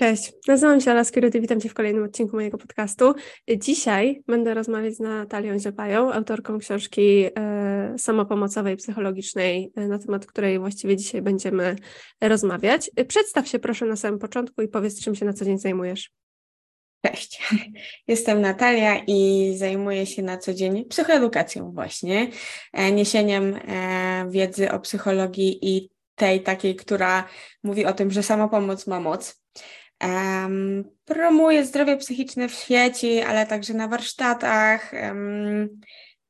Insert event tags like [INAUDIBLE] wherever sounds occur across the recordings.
Cześć, nazywam się Ala Skieruty, witam Cię w kolejnym odcinku mojego podcastu. Dzisiaj będę rozmawiać z Natalią Ziobają, autorką książki e, samopomocowej, psychologicznej, e, na temat której właściwie dzisiaj będziemy rozmawiać. Przedstaw się proszę na samym początku i powiedz, czym się na co dzień zajmujesz. Cześć, [LAUGHS] jestem Natalia i zajmuję się na co dzień psychoedukacją właśnie, e, niesieniem e, wiedzy o psychologii i tej takiej, która mówi o tym, że samopomoc ma moc. Um, promuję zdrowie psychiczne w sieci, ale także na warsztatach. Um,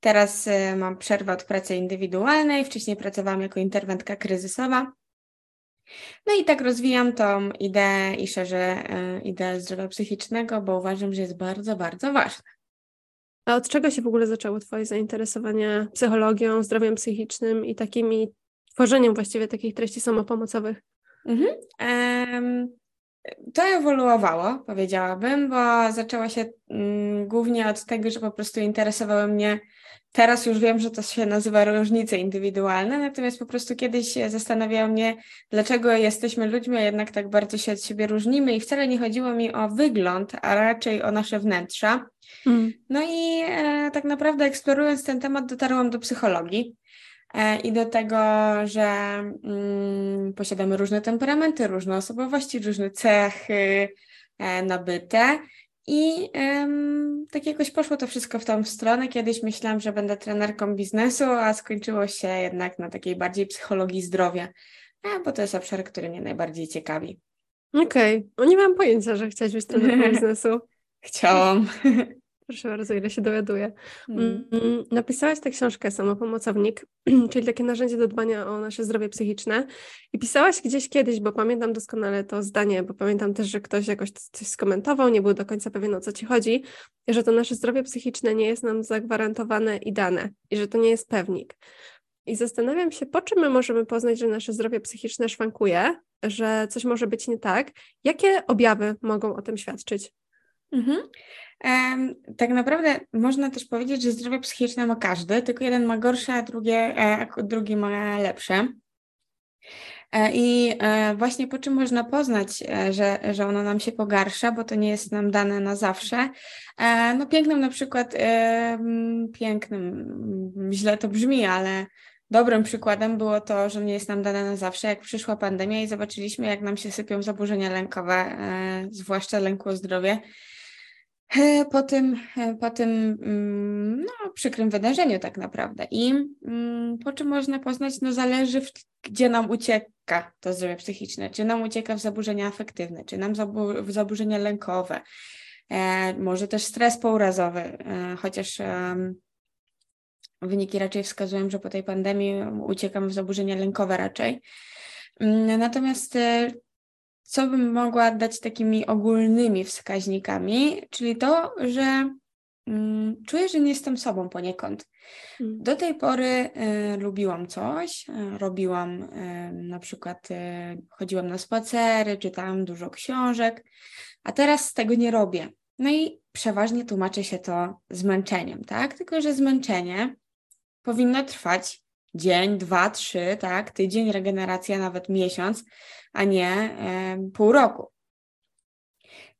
teraz um, mam przerwę od pracy indywidualnej, wcześniej pracowałam jako interwentka kryzysowa. No i tak rozwijam tą ideę i szerzę y, ideę zdrowia psychicznego, bo uważam, że jest bardzo, bardzo ważna. A od czego się w ogóle zaczęło Twoje zainteresowanie psychologią, zdrowiem psychicznym i takimi tworzeniem właściwie takich treści samopomocowych? Mhm. Um, to ewoluowało, powiedziałabym, bo zaczęła się mm, głównie od tego, że po prostu interesowały mnie. Teraz już wiem, że to się nazywa różnice indywidualne, natomiast po prostu kiedyś zastanawiało mnie, dlaczego jesteśmy ludźmi, a jednak tak bardzo się od siebie różnimy i wcale nie chodziło mi o wygląd, a raczej o nasze wnętrza. Mm. No i e, tak naprawdę eksplorując ten temat dotarłam do psychologii. E, i do tego, że mm, posiadamy różne temperamenty, różne osobowości, różne cechy e, nabyte. I um, tak jakoś poszło to wszystko w tą stronę. Kiedyś myślałam, że będę trenerką biznesu, a skończyło się jednak na takiej bardziej psychologii zdrowia, a, bo to jest obszar, który mnie najbardziej ciekawi. Okej, okay. no nie mam pojęcia, że chciałaś być trenerką [LAUGHS] biznesu. Chciałam. Proszę bardzo, ile się dowiaduję. Mm. mm. Napisałaś tę książkę Samopomocownik, [CLEARS THROAT] czyli takie narzędzie do dbania o nasze zdrowie psychiczne. I pisałaś gdzieś kiedyś, bo pamiętam doskonale to zdanie, bo pamiętam też, że ktoś jakoś coś skomentował, nie był do końca pewien o co ci chodzi, że to nasze zdrowie psychiczne nie jest nam zagwarantowane i dane, i że to nie jest pewnik. I zastanawiam się, po czym my możemy poznać, że nasze zdrowie psychiczne szwankuje, że coś może być nie tak. Jakie objawy mogą o tym świadczyć? Mhm. Tak naprawdę można też powiedzieć, że zdrowie psychiczne ma każdy, tylko jeden ma gorsze, a drugie, e, drugi ma lepsze. E, I e, właśnie po czym można poznać, że, że ono nam się pogarsza, bo to nie jest nam dane na zawsze. No pięknym na przykład, pięknym, źle to brzmi, ale dobrym przykładem było to, że nie jest nam dane na zawsze, jak przyszła pandemia i zobaczyliśmy, jak nam się sypią zaburzenia lękowe, zwłaszcza lęku o zdrowie po tym, e, po tym mm, no, przykrym wydarzeniu tak naprawdę. I mm, po czym można poznać, no zależy, w, gdzie nam ucieka to zdrowie psychiczne, czy nam ucieka w zaburzenia afektywne, czy nam w zaburzenia lękowe, e, może też stres pourazowy, e, chociaż e, wyniki raczej wskazują, że po tej pandemii uciekamy w zaburzenia lękowe raczej. Mm, natomiast e, co bym mogła dać takimi ogólnymi wskaźnikami, czyli to, że mm, czuję, że nie jestem sobą poniekąd. Mm. Do tej pory y, lubiłam coś, y, robiłam y, na przykład, chodziłam na spacery, czytałam dużo książek, a teraz tego nie robię. No i przeważnie tłumaczy się to zmęczeniem, tak? Tylko, że zmęczenie powinno trwać dzień, dwa, trzy, tak? Tydzień, regeneracja, nawet miesiąc a nie e, pół roku.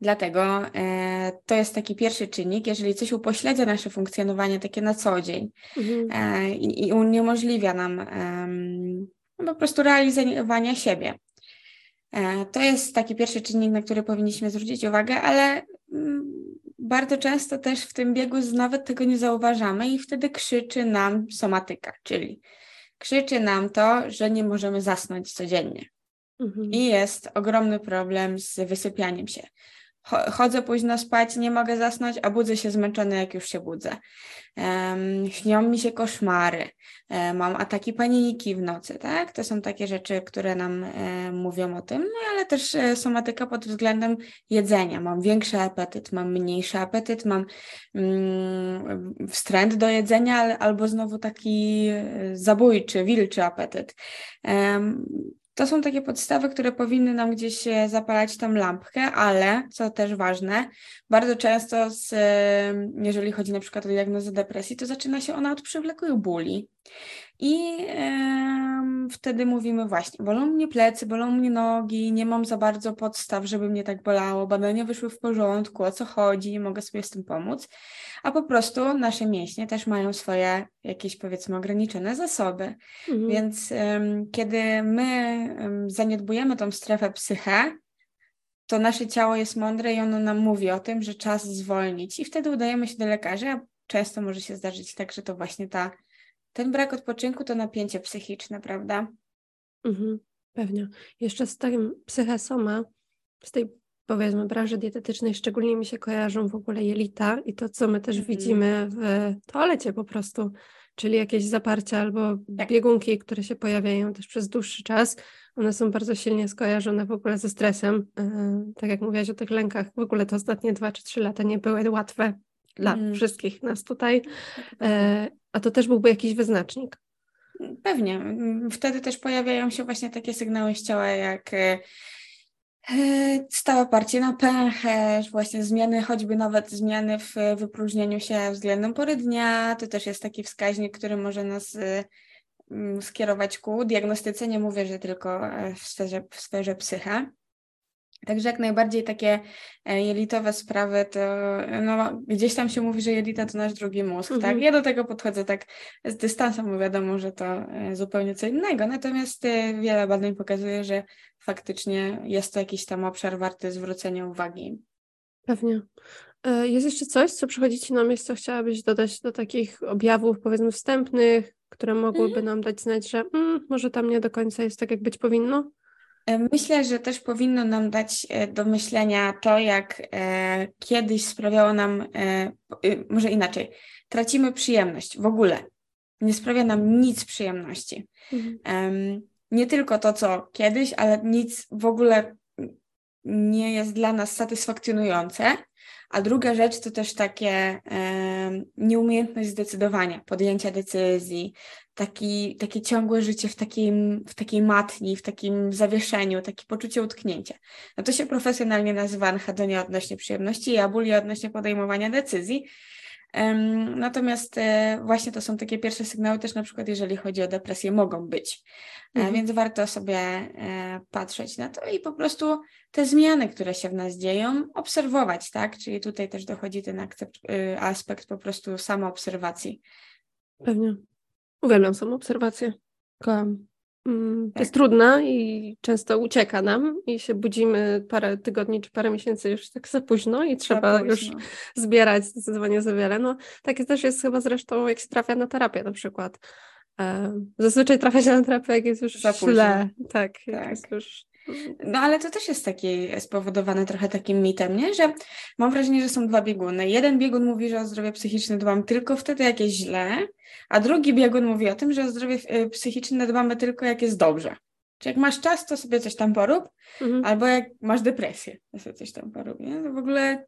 Dlatego e, to jest taki pierwszy czynnik, jeżeli coś upośledza nasze funkcjonowanie takie na co dzień mhm. e, i, i, uniemożliwia nam no, po prostu realizowania siebie. E, to jest taki pierwszy czynnik, na który powinniśmy zwrócić uwagę, ale mm, bardzo często też w tym biegu nawet tego nie zauważamy i wtedy krzyczy nam somatyka, czyli krzyczy nam to, że nie możemy zasnąć codziennie. Mhm. I jest ogromny problem z wysypianiem się. Chodzę późno spać, nie mogę zasnąć, a budzę się zmęczony, jak już się budzę. Um, śnią mi się koszmary, um, mam ataki paniki w nocy, tak? To są takie rzeczy, które nam um, mówią o tym, no ale też e, somatyka pod względem jedzenia. Mam większy apetyt, mam mniejszy apetyt, mam mm, wstręt do jedzenia, albo znowu taki zabójczy, wilczy apetyt. To są takie podstawy, które powinny nam gdzieś zapalać tam lampkę, ale co też ważne, bardzo często, z, jeżeli chodzi na przykład o diagnozę depresji, to zaczyna się ona od przewlekłych bóli. I wtedy mówimy właśnie, bolą mnie plecy, bolą mnie nogi, nie mam za bardzo podstaw, żeby mnie tak bolało, badania wyszły w porządku, o co chodzi, nie mogę sobie z tym pomóc, a po prostu nasze mięśnie też mają swoje jakieś powiedzmy ograniczone zasoby. Mhm. Więc kiedy my zaniedbujemy tą strefę psychę, to nasze ciało jest mądre i ono nam mówi o tym, że czas zwolnić i wtedy udajemy się do lekarza, a często może się zdarzyć tak, że to właśnie ta ten brak odpoczynku to napięcie psychiczne, prawda? Mhm, pewnie. Jeszcze z tym psychesoma, z tej powiedzmy branży dietetycznej szczególnie mi się kojarzą w ogóle jelita i to, co my też mhm. widzimy w toalecie po prostu, czyli jakieś zaparcia albo tak. biegunki, które się pojawiają też przez dłuższy czas. One są bardzo silnie skojarzone w ogóle ze stresem. Yy, tak jak mówiłaś o tych lękach, w ogóle te ostatnie dwa czy trzy lata nie były łatwe dla mm. wszystkich nas tutaj, e, a to też byłby jakiś wyznacznik. Pewnie. Wtedy też pojawiają się właśnie takie sygnały z ciała, jak e, e, stałe parcie na pęcherz, właśnie zmiany, choćby nawet zmiany w wypróżnieniu się względem pory dnia. To też jest taki wskaźnik, który może nas skierować ku diagnostyce. Nie mówię, że tylko w sferze, w sferze psycha. Także jak najbardziej takie e, jelitowe sprawy, to no, gdzieś tam się mówi, że jelita to nasz drugi mózg, tak? mhm. tak? Ja do tego podchodzę tak z dystansem, bo wiadomo, że to e, zupełnie co innego, natomiast e, wiele badań pokazuje, że faktycznie jest to jakiś tam obszar warty zwrócenia uwagi. Pewnie. Jest jeszcze coś, co przychodzi Ci na myśl, co chciałabyś dodać do takich objawów, powiedzmy, wstępnych, które mogłyby mhm. nam dać znać, że mm, może tam nie do końca jest tak, jak być powinno? E, myślę, że też powinno nam dać e, do myślenia to, jak e, kiedyś sprawiało nam, może inaczej, tracimy przyjemność w ogóle. Nie sprawia nam nic przyjemności. Mhm. Nie tylko to, co kiedyś, ale nic w ogóle nie jest dla nas satysfakcjonujące. A druga rzecz to też takie nieumiejętność zdecydowania, podjęcia decyzji, taki, takie ciągłe życie w, takim, w takiej matni, w takim zawieszeniu, takie poczucie utknięcia. No to się profesjonalnie nazywa anhedonia odnośnie przyjemności i abulia odnośnie podejmowania decyzji. Natomiast e, właśnie to są takie pierwsze sygnały też na przykład jeżeli chodzi o depresję mogą być. E, mhm. Więc warto sobie e, patrzeć na to i po prostu te zmiany, które się w nas dzieją, obserwować, tak? Czyli tutaj też dochodzi ten akcept, y, aspekt po prostu samoobserwacji. Pewnie. Uwielbiam samoobserwację. Kocham. Mm, tak. Jest trudna i często ucieka nam i się budzimy parę tygodni czy parę miesięcy już tak za późno i trzeba późno. już zbierać zdecydowanie za wiele. No, takie też jest chyba zresztą, jak się trafia na terapię na przykład. E, zazwyczaj trafia się na terapię, jak jest już za źle. Tak, tak. Jak jest już no ale to też jest taki spowodowane trochę takim mitem, nie? Że mam wrażenie, że są dwa bieguny. Jeden biegun mówi, że o zdrowie psychiczne dbam tylko wtedy, jak jest źle, a drugi biegun mówi o tym, że o zdrowie y, psychiczne dbamy tylko, jak jest dobrze. Czy jak masz czas, to sobie coś tam porób, mhm. albo jak masz depresję, to sobie coś tam porób. Nie? To w ogóle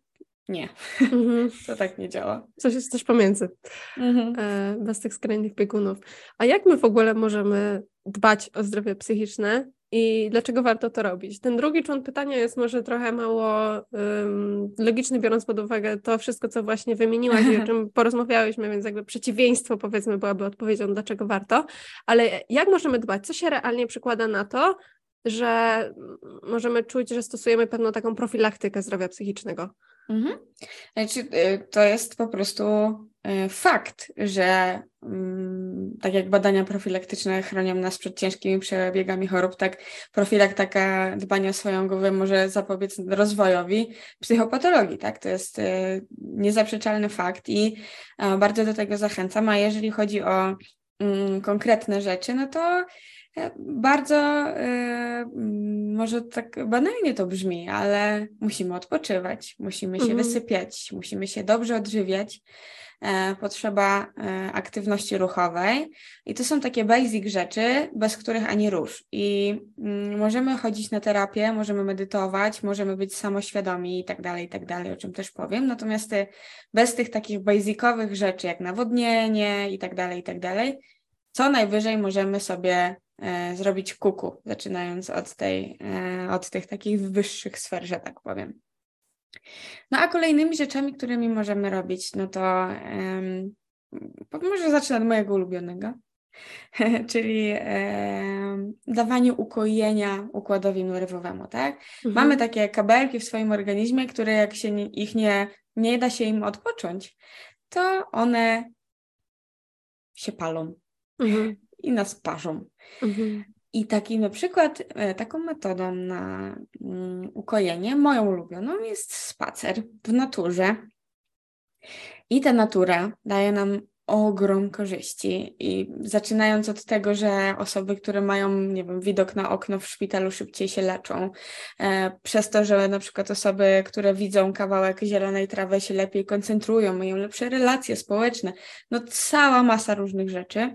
nie, mhm. [LAUGHS] to tak nie działa. Coś jest też pomiędzy, mhm. e, bez tych skrajnych biegunów. A jak my w ogóle możemy dbać o zdrowie psychiczne i dlaczego warto to robić? Ten drugi człon pytania jest może trochę mało um, logiczny, biorąc pod uwagę to wszystko, co właśnie wymieniłaś i o [LAUGHS] czym porozmawiałyśmy, więc jakby przeciwieństwo powiedzmy byłaby odpowiedzią, dlaczego warto. Ale jak możemy dbać? Co się realnie przykłada na to, że możemy czuć, że stosujemy pewną taką profilaktykę zdrowia psychicznego? Mhm. Znaczy, y, to jest po prostu y, fakt, że mm, tak jak badania profilaktyczne chronią nas przed ciężkimi przebiegami chorób, tak profilaktyka dbania o swoją głowę może zapobiec rozwojowi psychopatologii, tak? To jest y, niezaprzeczalny fakt i bardzo do tego zachęcam, a jeżeli chodzi o mm, konkretne rzeczy, no to bardzo e, może tak banalnie to brzmi, ale musimy odpoczywać, musimy się mhm. wysypiać, musimy się dobrze odżywiać. E, potrzeba e, aktywności ruchowej i to są takie basic rzeczy, bez których ani rusz. I mm, możemy chodzić na terapię, możemy medytować, możemy być samoświadomi i tak dalej, i tak dalej, o czym też powiem. Natomiast bez tych takich basicowych rzeczy, jak nawodnienie i tak dalej, i tak dalej, co najwyżej możemy sobie zrobić kuku, zaczynając od, tej, e, od tych takich wyższych sfer, że tak powiem. No a kolejnymi rzeczami, którymi możemy robić, no to um, może zacznę od mojego ulubionego. [LAUGHS] czyli e, dawanie ukojenia układowi nerwowemu, tak? Mhm. Mamy takie kabelki w swoim organizmie, które jak się nie, ich nie, nie da się im odpocząć, to one się palą mhm. I nas parzą. Mhm. I taki na przykład, e, taką metodą na mm, ukojenie, moją ulubioną jest spacer w naturze. I ta natura daje nam ogrom korzyści. I zaczynając od tego, że osoby, które mają, nie wiem, widok na okno w szpitalu szybciej się leczą, e, przez to, że na przykład osoby, które widzą kawałek zielonej trawy się lepiej koncentrują, mają lepsze relacje społeczne, no cała masa różnych rzeczy.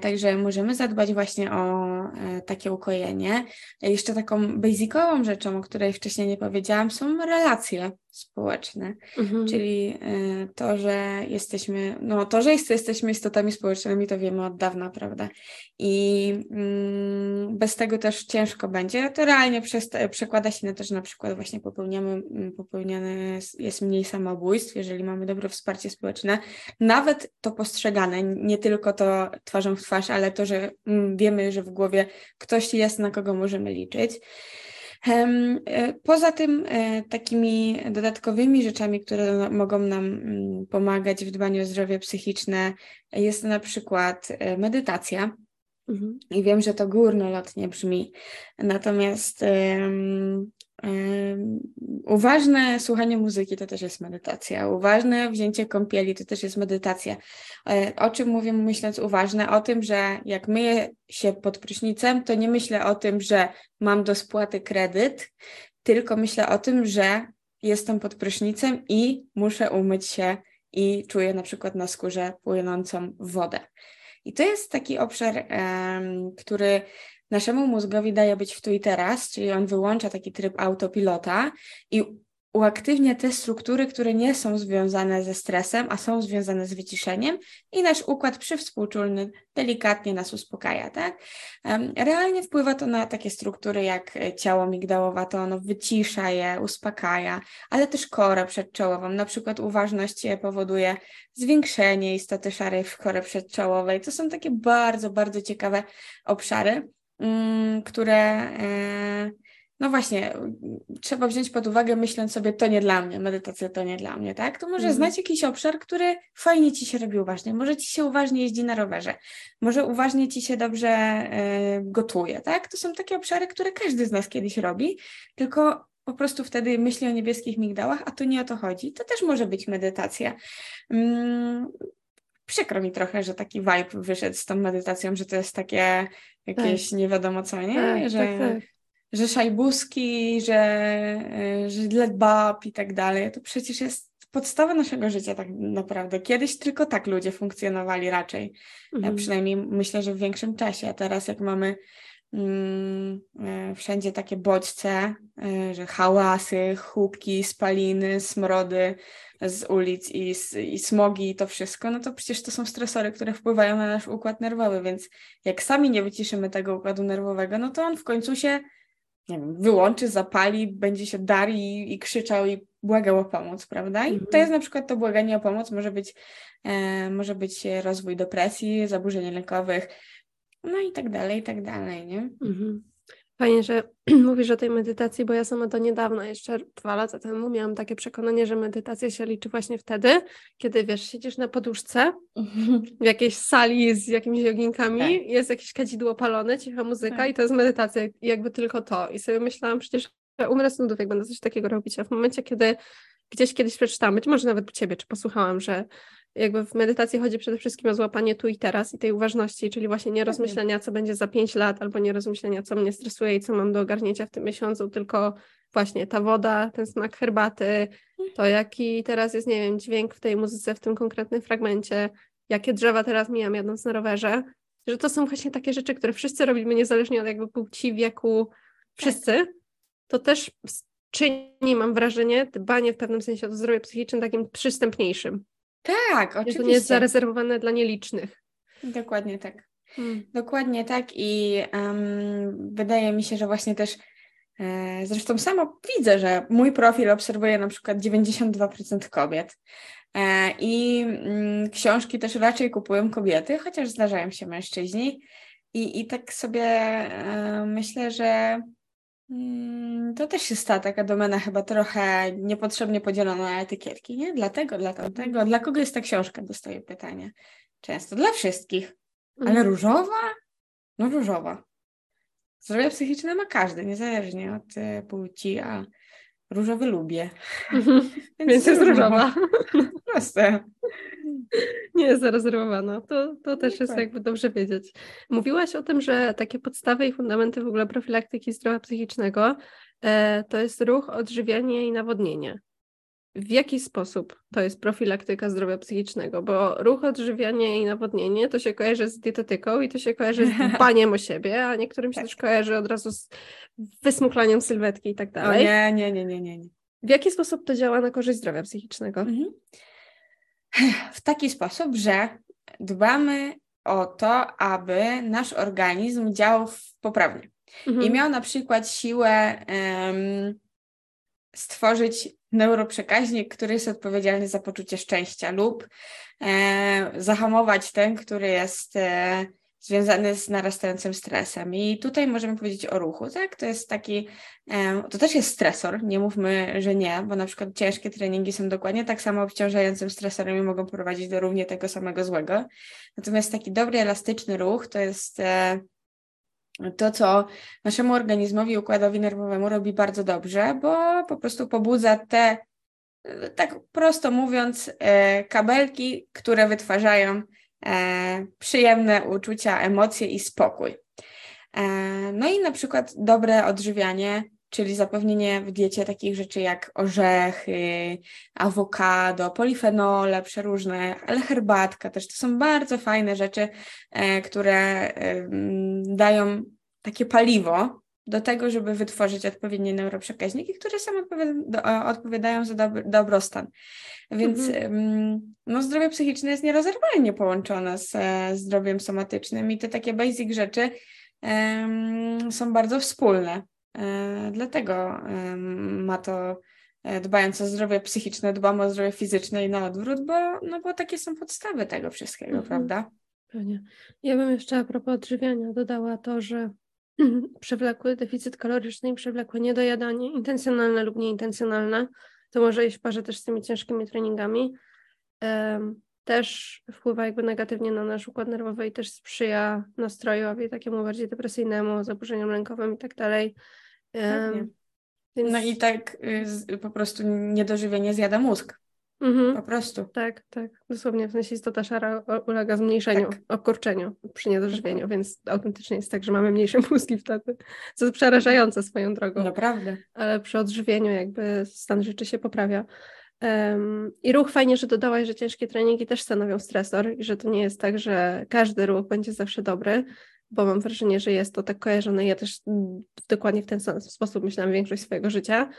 także możemy zadbać właśnie o e, takie ukojenie. Jeszcze taką basicową rzeczą, o której wcześniej nie powiedziałam, są relacje społeczne, mhm. czyli e, to, że jesteśmy, no to, że jesteśmy istotami społecznymi, to wiemy od dawna, prawda? I mm, bez tego też ciężko będzie. To realnie przekłada się na to, że na przykład właśnie popełniamy, mm, popełniane jest mniej samobójstw, jeżeli mamy dobre wsparcie społeczne. Nawet to postrzegane, nie tylko to twarzą w twarz, ale to, że mm, wiemy, że w głowie ktoś jest, na kogo możemy liczyć. E, poza tym e, takimi dodatkowymi rzeczami, które mogą nam mm, pomagać w dbaniu o zdrowie psychiczne jest na przykład e, medytacja. Mhm. I wiem, że to górnolotnie brzmi, natomiast uważne słuchanie muzyki to też jest medytacja, uważne wzięcie kąpieli to też jest medytacja. O czym mówię myśląc uważne? O tym, że jak myję się pod prysznicem, to nie myślę o tym, że mam do spłaty kredyt, tylko myślę o tym, że jestem pod prysznicem i muszę umyć się i czuję na przykład na skórze płynącą wodę. I to jest taki obszar, który naszemu mózgowi daje być w tu i teraz, czyli on wyłącza taki tryb autopilota i uaktywnia te struktury, które nie są związane ze stresem, a są związane z wyciszeniem i nasz układ przywspółczulny delikatnie nas uspokaja, tak? Realnie wpływa to na takie struktury jak e, ciało migdałowe, ono wycisza je, uspokaja, ale też korę przedczołową, na przykład uważność powoduje zwiększenie istoty szarej w korze przedczołowej. To są takie bardzo, bardzo ciekawe obszary, które e, no właśnie, trzeba wziąć pod uwagę, myśląc sobie, to nie dla mnie, medytacja to nie dla mnie, tak? To może mm. znać jakiś obszar, który fajnie ci się robi uważnie. Może ci się uważnie jeździ na rowerze, może uważnie ci się dobrze y, gotuje, tak? To są takie obszary, które każdy z nas kiedyś robi, tylko po prostu wtedy myśli o niebieskich migdałach, a tu nie o to chodzi. To też może być medytacja. Mm, przykro mi trochę, że taki vibe wyszedł z tą medytacją, że to jest takie jakieś tak. nie wiadomo co, nie? Tak, że... Tak, tak że szajbuski, że, e, że ledbab i tak dalej, to przecież jest podstawa naszego życia tak naprawdę. Kiedyś tylko tak ludzie funkcjonowali raczej, mhm. przynajmniej myślę, że w większym czasie, a teraz jak mamy wszędzie takie bodźce, y, że hałasy, huki, spaliny, smrody z ulic i, i smogi i to wszystko, no to przecież to są stresory, które wpływają na nasz układ nerwowy, więc jak sami nie wyciszymy tego układu nerwowego, no to on w końcu się nie wiem, wyłączy, zapali, będzie się dar i, i krzyczał i błagał o pomoc, prawda? I to mhm. jest na przykład to błaganie o pomoc, może być, e, może być rozwój depresji, zaburzeń lękowych, no i tak dalej, i tak dalej, nie? Mhm. Fajnie, że [CLEARS THROAT] mówisz o tej medytacji, bo ja sama do niedawna, jeszcze dwa lata temu, miałam takie przekonanie, że medytacja się liczy właśnie wtedy, kiedy wiesz, siedzisz na poduszce w jakiejś sali z jakimiś joginkami, tak. jest jakieś kadzidło palone, cicha muzyka tak. i to jest medytacja, jakby tylko to. I sobie myślałam, przecież że umrę z nudów, jak będę coś takiego robić, a w momencie, kiedy gdzieś kiedyś przeczytałam, być może nawet u Ciebie, czy posłuchałam, że jakby w medytacji chodzi przede wszystkim o złapanie tu i teraz i tej uważności, czyli właśnie nie rozmyślenia, co będzie za pięć lat, albo nie rozmyślenia, co mnie stresuje i co mam do ogarnięcia w tym miesiącu, tylko właśnie ta woda, ten smak herbaty, to jaki teraz jest, nie wiem, dźwięk w tej muzyce, w tym konkretnym fragmencie, jakie drzewa teraz mijam jadąc na rowerze, że to są właśnie takie rzeczy, które wszyscy robimy niezależnie od jakby płci, wieku, wszyscy, tak. to też czyni, mam wrażenie, dbanie w pewnym sensie o zdrowie psychiczne takim przystępniejszym. Tak, oczywiście. To nie jest zarezerwowane dla nielicznych. Dokładnie tak. Hmm. Dokładnie tak i um, wydaje mi się, że właśnie też e, zresztą samo widzę, że mój profil obserwuje na przykład 92% kobiet. I mm, książki też raczej kupują kobiety, chociaż zdarzają się mężczyźni. I, i tak sobie myślę, że to też jest ta taka domena chyba trochę niepotrzebnie podzielona na etykietki, nie? Dlatego, dla tamtego. Dla kogo jest ta książka? Dostaję pytanie. Często. Dla wszystkich. Ale mhm. różowa? No różowa. Zdrowie psychiczne ma każdy, niezależnie od e, płci, a różowy lubię. Mhm. [LAUGHS] Więc, Więc jest różowa. [LAUGHS] Proste. Nie jest zarezerwowana. To, to też jest jakby dobrze wiedzieć. Mówiłaś o tym, że takie podstawy i fundamenty w ogóle profilaktyki zdrowia psychicznego e, to jest ruch, odżywianie i nawodnienie w jaki sposób to jest profilaktyka zdrowia psychicznego, bo ruch, odżywianie i nawodnienie to się kojarzy z dietetyką i to się kojarzy z [LAUGHS] dbaniem o siebie, a niektórym się tak. też kojarzy od razu z wysmuchlaniem sylwetki i tak dalej. O nie, nie, nie, nie, nie, nie. W jaki sposób to działa na korzyść zdrowia psychicznego? Mhm. W taki sposób, że dbamy o to, aby nasz organizm działał poprawnie mhm. i miał na przykład siłę um, stworzyć neuroprzekaźnik, który jest odpowiedzialny za poczucie szczęścia lub e, zahamować ten, który jest e, związany z narastającym stresem. I tutaj możemy powiedzieć o ruchu, tak? To jest taki, e, to też jest stresor, nie mówmy, że nie, bo na przykład ciężkie treningi są dokładnie tak samo obciążającym stresorem i mogą prowadzić do równie tego samego złego. Natomiast taki dobry, elastyczny ruch to jest e, to, co naszemu organizmowi, układowi nerwowemu robi bardzo dobrze, bo po prostu pobudza te, tak prosto mówiąc, e, kabelki, które wytwarzają e, przyjemne uczucia, emocje i spokój. E, no i na przykład dobre odżywianie, czyli zapewnienie w diecie takich rzeczy jak orzechy, awokado, polifenole przeróżne, ale herbatka też. To są bardzo fajne rzeczy, które dają takie paliwo do tego, żeby wytworzyć odpowiednie neuroprzekaźniki, które same odpowiadają za dobrostan. Więc mhm. no, zdrowie psychiczne jest nierozerwalnie połączone z e, zdrowiem somatycznym i te takie basic rzeczy um, są bardzo wspólne. E, dlatego ma to, e, dbając o zdrowie psychiczne, dbamy o zdrowie fizyczne i na odwrót, bo, no, bo takie są podstawy tego wszystkiego, mhm. prawda? Pewnie. Ja bym jeszcze a propos odżywiania dodała to, że [CLEARS THROAT] przewlekły deficyt kaloryczny i przewlekłe niedojadanie, intencjonalne lub nieintencjonalne, to może iść w parze też z tymi ciężkimi treningami, też wpływa jakby negatywnie na nasz układ nerwowy i też sprzyja nastrojowi takiemu bardziej depresyjnemu, zaburzeniom lękowym i tak dalej. Więc... No i tak y, po prostu niedożywienie zjada mózg. Mhm. Po prostu. Tak, tak. Dosłownie w sensie istota szara ulega zmniejszeniu, tak. okurczeniu przy niedożywieniu, tak. więc autentycznie jest tak, że mamy mniejsze [LAUGHS] mózgi wtedy, co jest przerażające swoją drogą. Naprawdę. Ale przy odżywieniu jakby stan rzeczy się poprawia. Um, I ruch fajnie, że dodałaś, że ciężkie treningi też stanowią stresor i że to nie jest tak, że każdy ruch będzie zawsze dobry, bo mam wrażenie, że jest to tak kojarzone. Ja też dokładnie w ten sposób myślałam większość swojego życia,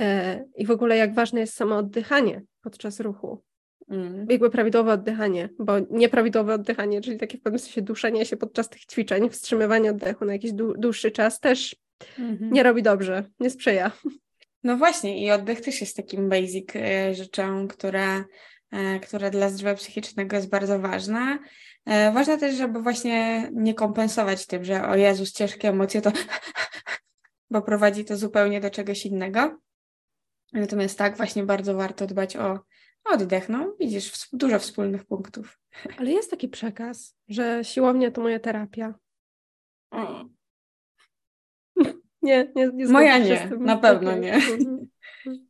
E, I w ogóle jak ważne jest samo oddychanie podczas ruchu. Mm. Jakby prawidłowe oddychanie, bo nieprawidłowe oddychanie, czyli takie w pewnym sensie duszenie się podczas tych ćwiczeń, wstrzymywanie oddechu na jakiś dłuższy czas też mm -hmm. nie robi dobrze, nie sprzyja. No właśnie i oddech też jest takim basic e, rzeczą, która, która dla zdrowia psychicznego jest bardzo ważna. Ważne też, żeby właśnie nie kompensować tym, że o Jezus, ciężkie emocje to [LAUGHS] bo prowadzi to zupełnie do czegoś innego. Natomiast tak, właśnie bardzo warto dbać o oddech. No, widzisz, dużo wspólnych punktów. [LAUGHS] Ale jest taki przekaz, że siłownia to moja terapia. [LAUGHS] Nie, nie, nie Moja nie, na pewno nie.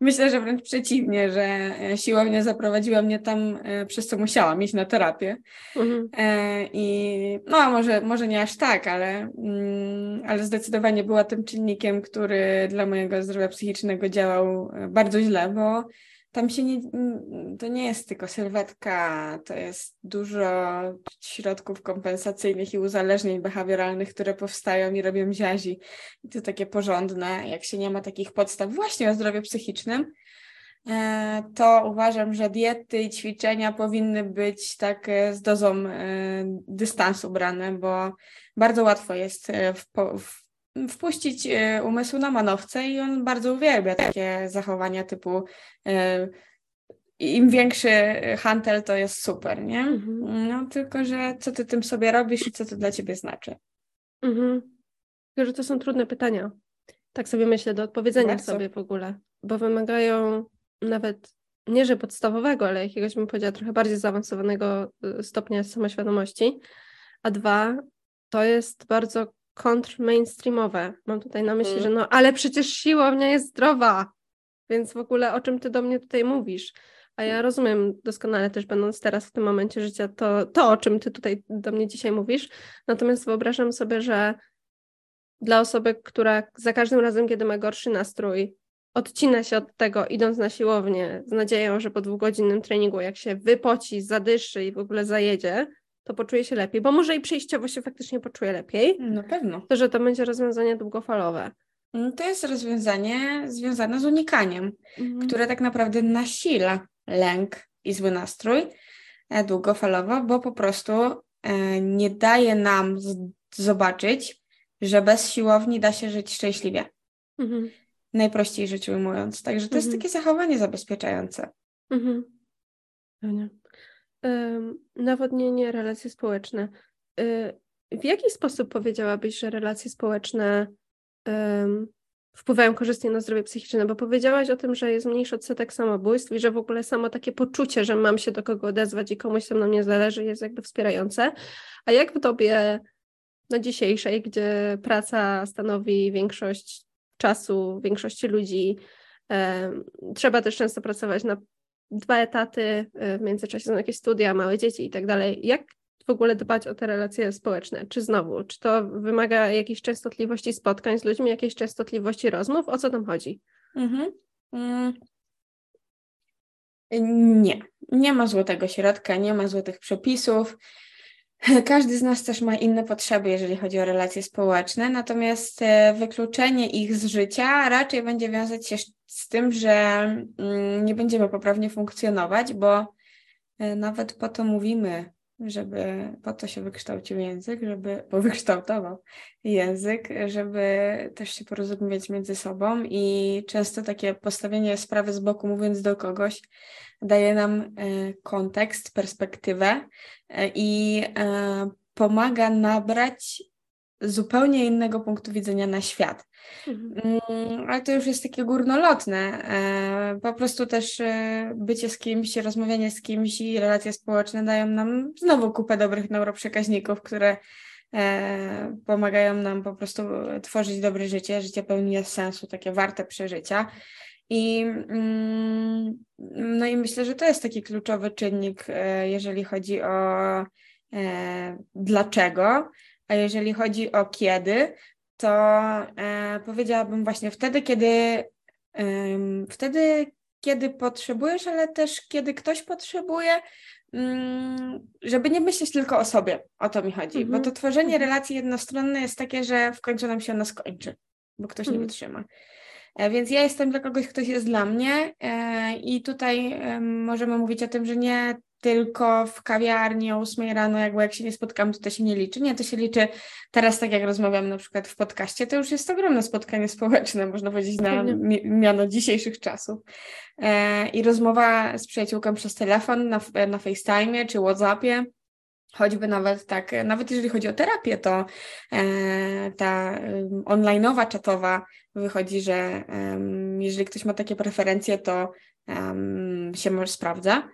Myślę, że wręcz przeciwnie, że e, siłownia zaprowadziła mnie tam, e, przez co musiałam iść na terapię. Mhm. E, I no, może, może nie aż tak, ale, mm, ale zdecydowanie była tym czynnikiem, który dla mojego zdrowia psychicznego działał bardzo źle, bo tam się nie, to nie jest tylko sylwetka, to jest dużo środków kompensacyjnych i uzależnień behawioralnych, które powstają i robią ziazi. I to takie porządne, jak się nie ma takich podstaw właśnie o zdrowiu psychicznym, e, to uważam, że diety i ćwiczenia powinny być tak z dozą e, dystansu brane, bo bardzo łatwo jest e, w, w wpuścić e, umysł na manowce i on bardzo uwielbia takie zachowania typu e, im większy hantel, to jest super, nie? Mhm. No tylko, że co ty tym sobie robisz i co to dla ciebie znaczy? Mhm. Tylko, że to są trudne pytania. Tak sobie myślę, do odpowiedzenia Bardzo. sobie w ogóle, bo wymagają nawet nie że podstawowego, ale jakiegoś bym powiedziała trochę bardziej zaawansowanego y, stopnia samoświadomości. A dwa, to jest bardzo kontr-mainstreamowe. Mam tutaj na myśli, mm. że no, ale przecież siłownia jest zdrowa, więc w ogóle o czym ty do mnie tutaj mówisz? A ja rozumiem doskonale też, będąc teraz w tym momencie życia, to, to o czym ty tutaj do mnie dzisiaj mówisz. Natomiast wyobrażam sobie, że dla osoby, która za każdym razem, kiedy ma gorszy nastrój, odcina się od tego, idąc na siłownię, z nadzieją, że po dwugodzinnym treningu, jak się wypoci, zadyszy i w ogóle zajedzie, to poczuje się lepiej, bo może i przejściowo się faktycznie poczuje lepiej. Na pewno. To, że to będzie rozwiązanie długofalowe. No, to jest rozwiązanie związane z unikaniem, mhm. które tak naprawdę nasila lęk i zły nastrój e, długofalowo, bo po prostu e, nie daje nam zobaczyć, że bez siłowni da się żyć szczęśliwie. Mhm. Najprościej rzecz ujmując. Także to mhm. jest takie zachowanie zabezpieczające. Mhm. Nawodnienie, relacje społeczne. Y, w jaki sposób powiedziałabyś, że relacje społeczne wpływają korzystnie na zdrowie psychiczne? Bo powiedziałaś o tym, że jest mniejszy odsetek samobójstw i że w ogóle samo takie poczucie, że mam się do kogo odezwać i komuś ze mną nie zależy, jest jakby wspierające. A jak w dobie na dzisiejszej, gdzie praca stanowi większość czasu większości ludzi, trzeba też często pracować na dwa etaty, e, w międzyczasie są jakieś studia, małe dzieci i tak dalej. Jak w ogóle dbać o te relacje społeczne? Czy znowu, czy to wymaga jakiejś częstotliwości spotkań z ludźmi, jakiejś częstotliwości rozmów? O co tam chodzi? Mhm. Mm. Nie, nie ma złotego środka, nie ma złotych przepisów. [LAUGHS] Każdy z nas też ma inne potrzeby, jeżeli chodzi o relacje społeczne, natomiast e, wykluczenie ich z życia raczej będzie wiązać się z tym, że mm, nie będziemy poprawnie funkcjonować, bo e, nawet po to mówimy, żeby po to się wykształcił język, żeby, bo wykształtował język, żeby też się porozumiewać między sobą i często takie postawienie sprawy z boku, mówiąc do kogoś, daje nam e, kontekst, perspektywę e, i e, pomaga nabrać zupełnie innego punktu widzenia na świat. Mhm. Mm, ale to już jest takie górnolotne. Po prostu też bycie z kimś, rozmawianie z kimś i relacje społeczne dają nam znowu kupę dobrych neuroprzekaźników, które pomagają nam po prostu tworzyć dobre życie, życie pełni sensu, takie warte przeżycia. I, mm, no i myślę, że to jest taki kluczowy czynnik, e, jeżeli chodzi o e, dlaczego, a jeżeli chodzi o kiedy, to e, powiedziałabym właśnie wtedy, kiedy wtedy, kiedy potrzebujesz, ale też kiedy ktoś potrzebuje, mm, żeby nie myśleć tylko o sobie. O to mi chodzi, bo to mhm. tworzenie mhm. relacji jednostronnej jest takie, że w końcu nam się ona skończy, bo ktoś nie mhm. wytrzyma. E, więc ja jestem dla kogoś, ktoś jest dla mnie e, i tutaj możemy mówić o tym, że nie tylko w kawiarni o 8 rano, jakby jak się nie spotkamy, to to się nie liczy. Nie, to się liczy teraz, tak jak rozmawiam na przykład w podcaście, to już jest ogromne spotkanie społeczne, można powiedzieć, na mi miano dzisiejszych czasów. E, I rozmowa z przyjaciółką przez telefon, na, na FaceTime czy WhatsAppie, Choćby nawet tak, nawet jeżeli chodzi o terapię, to e, ta onlineowa, czatowa wychodzi, że jeżeli ktoś ma takie preferencje, to się może sprawdza.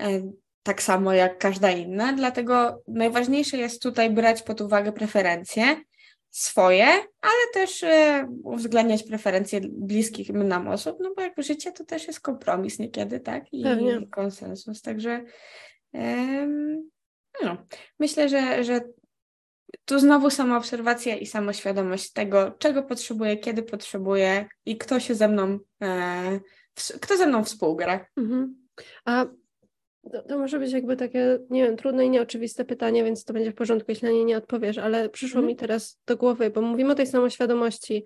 E, tak samo jak każda inna, dlatego najważniejsze jest tutaj brać pod uwagę preferencje swoje, ale też e, uwzględniać preferencje bliskich nam osób, no bo jak życie to też jest kompromis niekiedy, tak? I, i konsensus, także no, myślę, że, że tu znowu samoobserwacja i samoświadomość tego, czego potrzebuję, kiedy potrzebuję i kto się ze mną, e, w, kto ze mną współgra. Mhm. A to, to, może być jakby takie, nie wiem, trudne i nieoczywiste pytanie, więc to będzie w porządku, jeśli na nie nie odpowiesz, ale przyszło mhm. mi teraz do głowy, bo mówimy o tej samoświadomości.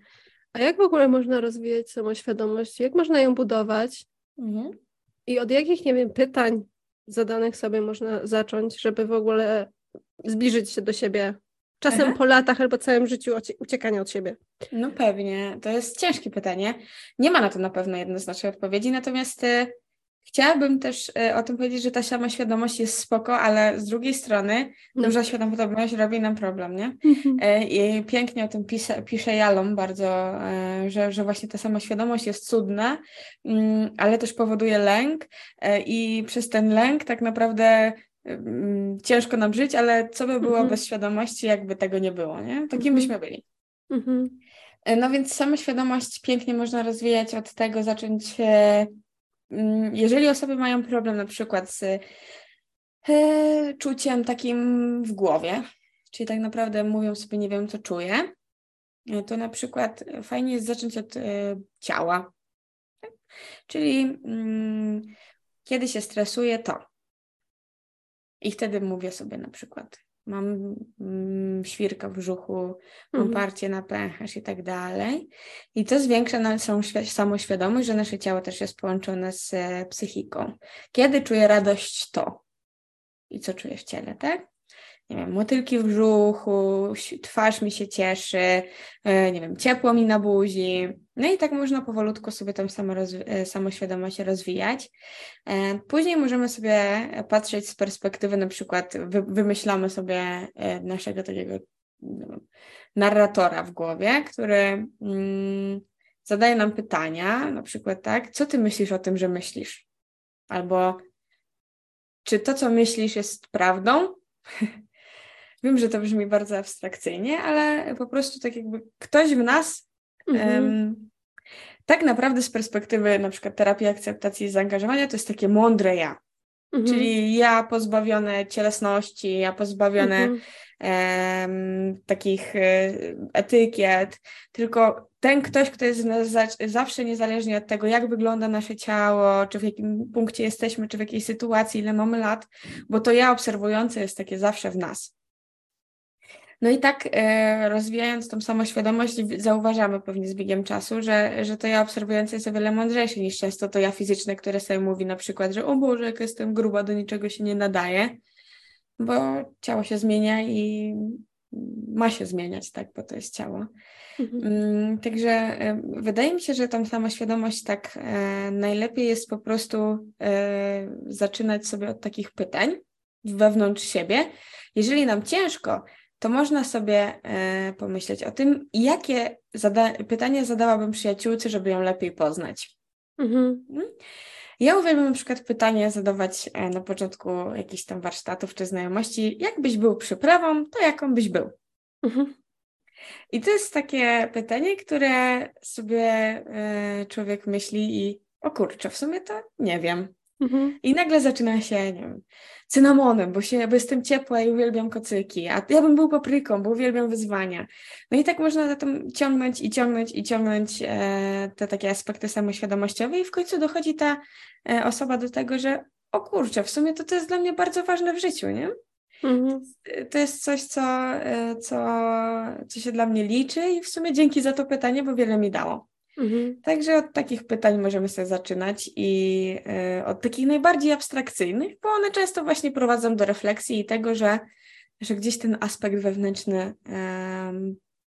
A jak w ogóle można rozwijać samoświadomość? Jak można ją budować? Mhm. I od jakich, nie wiem, pytań zadanych sobie można zacząć, żeby w ogóle zbliżyć się do siebie. Czasem Aha. po latach albo całym życiu uciekania od siebie. No pewnie, to jest ciężkie pytanie. Nie ma na to na pewno jednoznacznej odpowiedzi, natomiast y, chciałabym też o tym powiedzieć, że ta sama świadomość jest spoko, ale z drugiej strony no. duża świadomość robi nam problem, nie? Mhm. I pięknie o tym pisze, pisze Jalom bardzo, że, że właśnie ta sama świadomość jest cudna, mm, ale też powoduje lęk i przez ten lęk tak naprawdę mm, ciężko nam żyć, ale co by było mhm. bez świadomości, jakby tego nie było, nie? Takim mhm. byśmy byli. E, no więc samą świadomość pięknie można rozwijać od tego, zacząć, e, jeżeli osoby mają problem na przykład z e, czuciem takim w głowie, czyli tak naprawdę mówią sobie, nie wiem, co czuję, to na przykład fajnie jest zacząć od ciała. Czyli mm, kiedy się stresuję, to. I wtedy mówię sobie na przykład, mam mm, świrka w brzuchu, mam mhm. parcie na pęcherz i tak dalej. I to zwiększa naszą samoświadomość, że nasze ciało też jest połączone z e, psychiką. Kiedy czuję radość, to. I co czuję w ciele, tak? Nie wiem, motylki w brzuchu, twarz mi się cieszy, e, nie wiem, ciepło mi na buzi. No i tak można powolutku sobie tą e, samoświadomość rozwijać. E, później możemy sobie patrzeć z perspektywy, na przykład wy wymyślamy sobie naszego takiego wiem, narratora w głowie, który mm, zadaje nam pytania, na przykład tak, co ty myślisz o tym, że myślisz? Albo czy to, co myślisz, jest prawdą? [LAUGHS] Wiem, że to brzmi bardzo abstrakcyjnie, ale po prostu tak jakby ktoś w nas mhm. um, tak naprawdę z perspektywy na przykład terapii akceptacji i zaangażowania to jest takie mądre ja. Mhm. Czyli ja pozbawione cielesności, ja pozbawione mhm. takich e, etykiet, tylko ten ktoś, kto jest zawsze niezależnie od tego, jak wygląda nasze ciało, czy w jakim punkcie jesteśmy, czy w jakiej sytuacji, ile mamy lat, bo to ja obserwujące jest takie zawsze w nas. No i tak e, rozwijając tą samoświadomość, zauważamy pewnie z biegiem czasu, że, że to ja obserwujące jest o wiele mądrzejsze niż często to ja fizyczne, które sobie mówi na przykład, że o Boże, jak jestem gruba, do niczego się nie nadaje, bo ciało się zmienia i ma się zmieniać, tak, bo to jest ciało. Mhm. Mm, także e, wydaje mi się, że tam samoświadomość tak e, najlepiej jest po prostu zaczynać sobie od takich pytań wewnątrz siebie. Jeżeli nam ciężko, to można sobie e, pomyśleć o tym, jakie zada pytania zadałabym przyjaciółce, żeby ją lepiej poznać. Mhm. Mm? Ja uwielbiam na przykład pytanie zadawać e, na początku jakichś tam warsztatów czy znajomości, jakbyś był przyprawą, to jaką byś był? Mhm. I to jest takie pytanie, które sobie e, człowiek myśli i o kurczę, w sumie to nie wiem. Mhm. I nagle zaczyna się, nie wiem, cynamonem, bo, się, bo jestem ciepła i uwielbiam kocyki, a ja bym był papryką, bo uwielbiam wyzwania. No i tak można za tym ciągnąć i ciągnąć i ciągnąć e, te takie aspekty samoświadomościowe i w końcu dochodzi ta e, osoba do tego, że o kurczę, w sumie to to jest dla mnie bardzo ważne w życiu, nie? Mhm. To jest coś, co, e, co, co się dla mnie liczy i w sumie dzięki za to pytanie, bo wiele mi dało. Mhm. Także od takich pytań możemy sobie zaczynać i y, od takich najbardziej abstrakcyjnych, bo one często właśnie prowadzą do refleksji i tego, że, że gdzieś ten aspekt wewnętrzny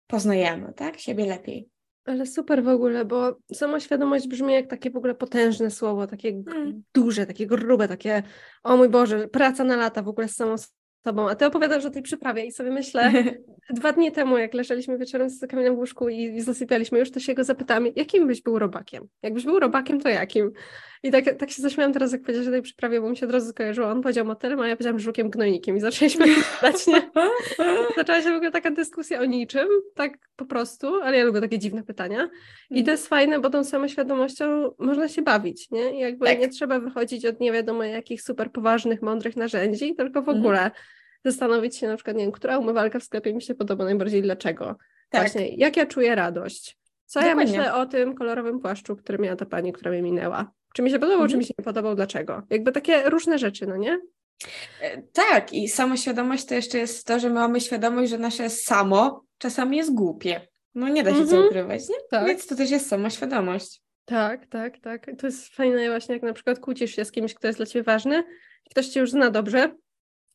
poznajemy, tak? Siebie lepiej. Ale super w ogóle, bo samoświadomość brzmi jak takie w ogóle potężne słowo, takie hmm. duże, takie grube, takie o mój Boże, praca na lata w ogóle z samą tobą, a ty opowiadasz o tej przyprawie i sobie myślę, [LAUGHS] dwa dni temu, jak leżeliśmy wieczorem z Kamilem w łóżku i zasypialiśmy już, to się go zapytałam, jakim byś był robakiem? Jakbyś był robakiem, to jakim? I tak, tak się zaśmiałam teraz, jak powiedziałeś o tej przyprawie, bo mi się od razu skojarzyło. On powiedział motylem, a ja powiedziałam żukiem gnojnikiem i zaczęliśmy gadać, nie? [LAUGHS] Zaczęła się w ogóle taka dyskusja o niczym, tak po prostu, ale ja lubię takie dziwne pytania. I to mhm. jest fajne, bo tą samoświadomością można się bawić, nie? I jakby tak. nie trzeba wychodzić od nie wiadomo jakich super poważnych, mądrych narzędzi, tylko w mhm. ogóle zastanowić się na przykład, nie wiem, która umywalka w sklepie mi się podoba najbardziej, dlaczego? Tak. Właśnie, jak ja czuję radość? Co Dokładnie. ja myślę o tym kolorowym płaszczu, który miała ta pani, która mnie minęła? Czy mi się podobał, mhm. czy mi się nie podobał, dlaczego? Jakby takie różne rzeczy, no nie? E, tak, i samoświadomość to jeszcze jest to, że my mamy świadomość, że nasze samo czasami jest głupie. No nie da się mhm. ukrywać, nie? Tak. Więc to też jest samoświadomość. Tak, tak, tak. To jest fajne właśnie, jak na przykład kłócisz się z kimś, kto jest dla ciebie ważny, ktoś cię już zna dobrze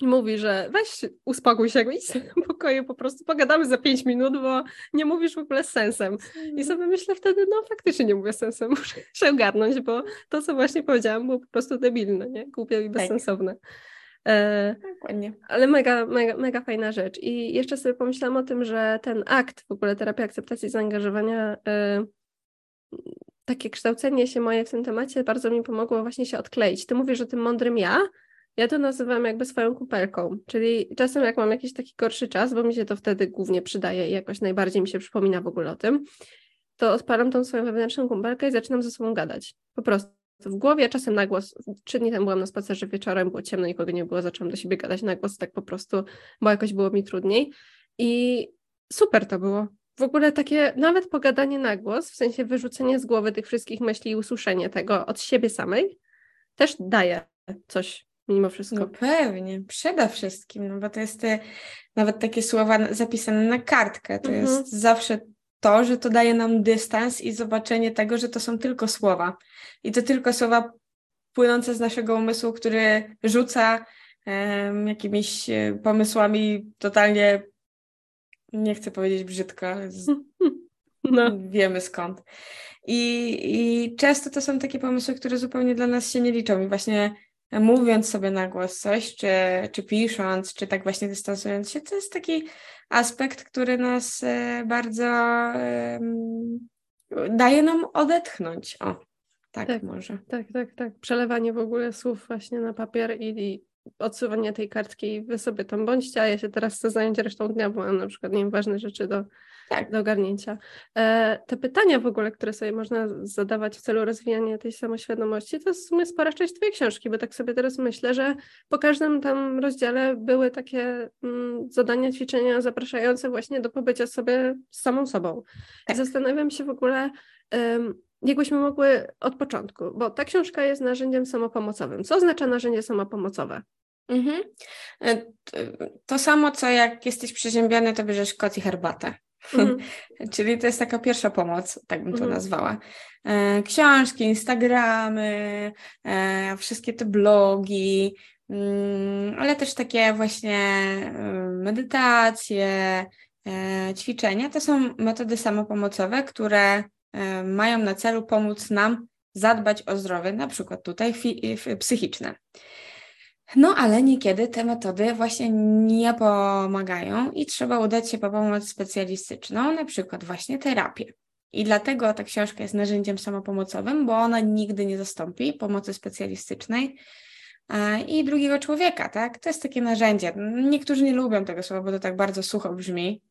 i mówi, że weź uspokój się, idź do pokoju, po prostu pogadamy za pięć minut, bo nie mówisz w ogóle z sensem. I sobie myślę wtedy, no faktycznie nie mówię z sensem, [LAUGHS] muszę się ogarnąć, bo to, co właśnie powiedziałam, było po prostu debilne, nie? Głupie i tak. bezsensowne. E, Dokładnie. Ale mega, mega, mega fajna rzecz. I jeszcze sobie pomyślałam o tym, że ten akt, w ogóle terapia akceptacji zaangażowania, e, takie kształcenie się moje w tym temacie bardzo mi pomogło właśnie się odkleić. Ty mówisz o tym mądrym ja, ja to nazywam jakby swoją kupelką, czyli czasem jak mam jakiś taki gorszy czas, bo mi się to wtedy głównie przydaje i jakoś najbardziej mi się przypomina w ogóle o tym, to odpalam tą swoją wewnętrzną kumpelkę i zaczynam ze sobą gadać. Po prostu w głowie, czasem na głos. Trzy dni temu byłam na spacerze wieczorem, było ciemno, nikogo nie było, zaczęłam do siebie gadać na głos, tak po prostu, bo jakoś było mi trudniej. I super to było. W ogóle takie nawet pogadanie na głos, w sensie wyrzucenie z głowy tych wszystkich myśli i usłyszenie tego od siebie samej, też daje coś mimo wszystko. No pewnie, przede wszystkim, no bo to jest te, nawet takie słowa zapisane na kartkę, to mhm. jest zawsze to, że to daje nam dystans i zobaczenie tego, że to są tylko słowa. I to tylko słowa płynące z naszego umysłu, który rzuca um, jakimiś e, pomysłami totalnie, nie chcę powiedzieć brzydko, ale z, no. wiemy skąd. I, I często to są takie pomysły, które zupełnie dla nas się nie liczą. I właśnie mówiąc sobie na głos coś, czy, czy pisząc, czy tak właśnie dystansując się, to jest taki aspekt, który nas e, bardzo daje nam odetchnąć. O, tak, tak może. Tak, tak, tak. Przelewanie w ogóle słów właśnie na papier i, i odsuwanie tej kartki i wy sobie tam bądźcie, a ja się teraz chcę zająć resztą dnia, bo mam na przykład nie wiem, ważne rzeczy do, tak. do ogarnięcia. E, te pytania w ogóle, które sobie można zadawać w celu rozwijania tej samoświadomości, to jest w sumie spora część twojej książki, bo tak sobie teraz myślę, że po każdym tam rozdziale były takie mm, zadania, ćwiczenia zapraszające właśnie do pobycia sobie z samą sobą. Tak. Zastanawiam się w ogóle, jakbyśmy mogły od początku, bo ta książka jest narzędziem samopomocowym. Co oznacza narzędzie samopomocowe? Mhm. E, to samo, co jak jesteś przeziębiony, to bierzesz kot i herbatę. Mhm. [LAUGHS] Czyli to jest taka pierwsza pomoc, tak bym to mhm. nazwała. E, książki, Instagramy, e, wszystkie te blogi, mm, ale też takie właśnie medytacje, ćwiczenia. To są metody samopomocowe, które E, mają na celu pomóc nam zadbać o zdrowie, na przykład tutaj psychiczne. No ale niekiedy te metody właśnie nie pomagają i trzeba udać się po pomoc specjalistyczną, na przykład właśnie terapię. I dlatego ta książka jest narzędziem samopomocowym, bo ona nigdy nie zastąpi pomocy specjalistycznej e, i drugiego człowieka, tak? To jest takie narzędzie. Niektórzy nie lubią tego słowa, bo to tak bardzo sucho brzmi,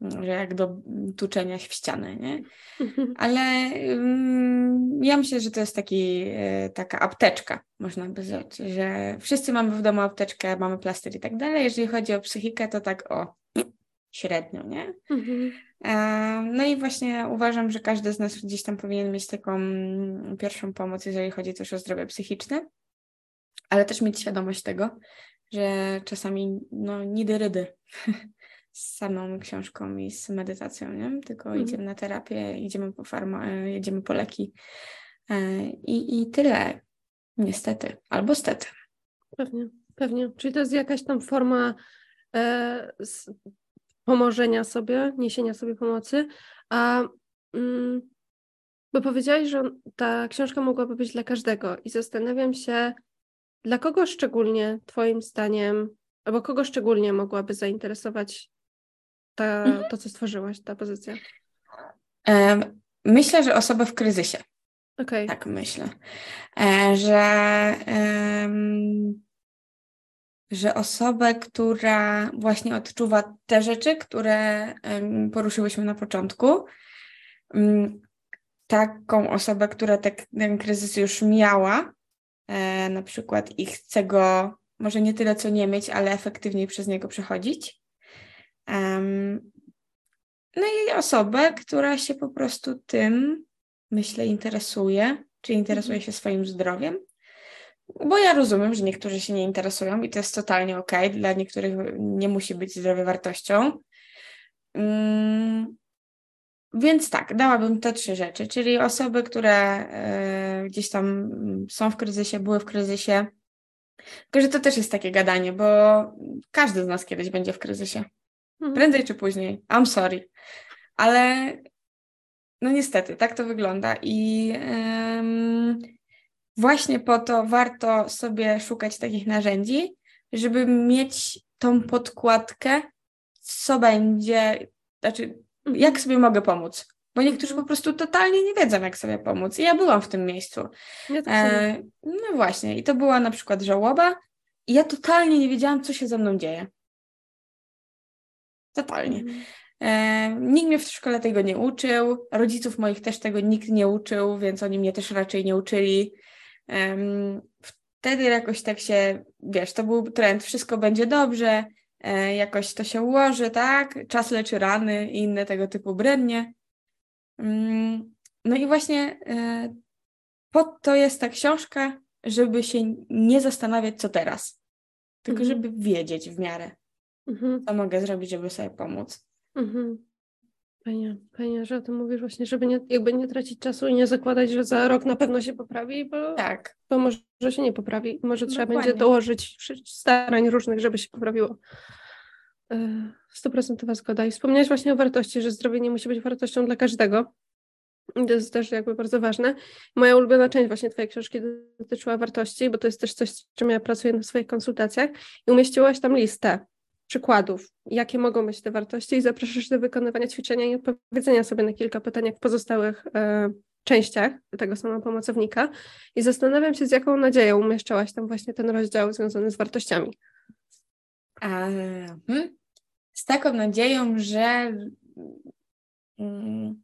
że jak do tuczenia w ścianę, nie? [LAUGHS] Ale um, ja myślę, że to jest taki, e, taka apteczka, można by rzec, że wszyscy mamy w domu apteczkę, mamy plaster i tak dalej. Jeżeli chodzi o psychikę, to tak o średnio, nie? Mhm. E, no i właśnie uważam, że każdy z nas gdzieś tam powinien mieć taką mm, pierwszą pomoc, jeżeli chodzi też o zdrowie psychiczne, ale też mieć świadomość tego, że czasami no nidy rydy [LAUGHS] z samą książką i z medytacją, nie? Tylko mhm. idziemy na terapię, idziemy po farma, e, jedziemy po leki e, i, i tyle. Niestety, albo stety. Pewnie, pewnie. Czyli to jest jakaś tam forma e, pomożenia sobie, niesienia sobie pomocy, a mm, bo powiedziałaś, że ta książka mogłaby być dla każdego i zastanawiam się, dla kogo szczególnie Twoim zdaniem, albo kogo szczególnie mogłaby zainteresować ta, mhm. to, co stworzyłaś, ta pozycja? Myślę, że osoba w kryzysie. Okay. Tak myślę. E, że, że osobę, która właśnie odczuwa te rzeczy, które poruszyłyśmy na początku, mm, taką osobę, która ten kryzys już miała, e, na przykład i chce go może nie tyle co nie mieć, ale efektywniej przez niego przechodzić, no i osobę, która się po prostu tym, myślę, interesuje, czy interesuje mhm. się swoim zdrowiem. Bo ja rozumiem, że niektórzy się nie interesują i to jest totalnie ok. Dla niektórych nie musi być zdrowie wartością. Um, więc tak, dałabym te trzy rzeczy, czyli osoby, które y, gdzieś tam są w kryzysie, były w kryzysie, Tylko, że to też jest takie gadanie, bo każdy z nas kiedyś będzie w kryzysie. Mhm. Prędzej czy później. I'm sorry. Ale no niestety, tak to wygląda. I właśnie po to warto sobie szukać takich narzędzi, żeby mieć tą podkładkę, co będzie, znaczy, jak mhm. sobie mogę pomóc. Bo niektórzy po prostu totalnie nie wiedzą, jak sobie pomóc. I ja byłam w tym miejscu. Ja tak e, no właśnie, i to była na przykład żałoba. I ja totalnie nie wiedziałam, co się ze mną dzieje. Totalnie. E, nikt mnie w szkole tego nie uczył, rodziców moich też tego nikt nie uczył, więc oni mnie też raczej nie uczyli. E, wtedy jakoś tak się, wiesz, to był trend, wszystko będzie dobrze, e, jakoś to się ułoży, tak? Czas leczy rany i inne tego typu brednie. Mm, no i właśnie e, po to jest ta książka, żeby się nie zastanawiać, co teraz, tylko mhm. żeby wiedzieć w miarę, mhm. co mogę zrobić, żeby sobie pomóc. Mhm. Fajnie, fajnie, że o tym mówisz właśnie, żeby nie, jakby nie tracić czasu i nie zakładać, że za rok na pewno się poprawi, bo, tak. bo może się nie poprawi. Może trzeba będzie dołożyć starań różnych, żeby się poprawiło. E, stuprocentowa zgoda. I wspomniałeś właśnie o wartości, że zdrowie nie musi być wartością dla każdego. To jest też jakby bardzo ważne. Moja ulubiona część właśnie Twojej książki dotyczyła wartości, bo to jest też coś, z czym ja pracuję na swoich konsultacjach i umieściłaś tam listę przykładów, jakie mogą być te wartości i zapraszasz do wykonywania ćwiczenia i odpowiedzenia sobie na kilka pytań jak w pozostałych e, częściach tego samego pomocownika i zastanawiam się, z jaką nadzieją umieszczałaś tam właśnie ten rozdział związany z wartościami. hmm, z taką nadzieją, że mm,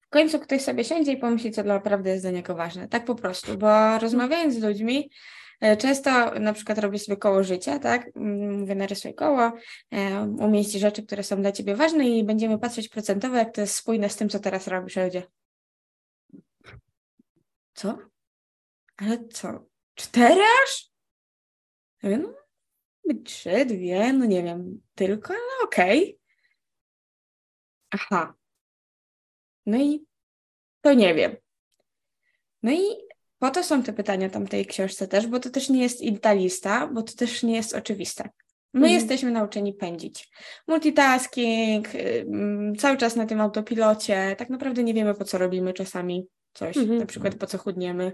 w końcu ktoś sobie siędzie i pomyśli, co naprawdę jest dla niego ważne. Tak po prostu, bo rozmawiając z ludźmi, często na przykład robię sobie koło życia, tak? Mówię, narysuj koło, e, umieść rzeczy, które są dla ciebie ważne i będziemy patrzeć procentowo, jak to jest spójne z tym, co teraz robisz, ludzie. Co? Ale co? Cztery aż? no, trzy, dwie, no nie wiem, tylko, ale okej. Okay. Aha. No i to nie wiem. No i po to są te pytania tam tej książce też, bo to też nie jest ta lista, bo to też nie jest oczywiste. My mhm. jesteśmy nauczeni pędzić. Multitasking, cały czas na tym autopilocie. Tak naprawdę nie wiemy, po co robimy czasami coś. Mhm. Na przykład po co chudniemy.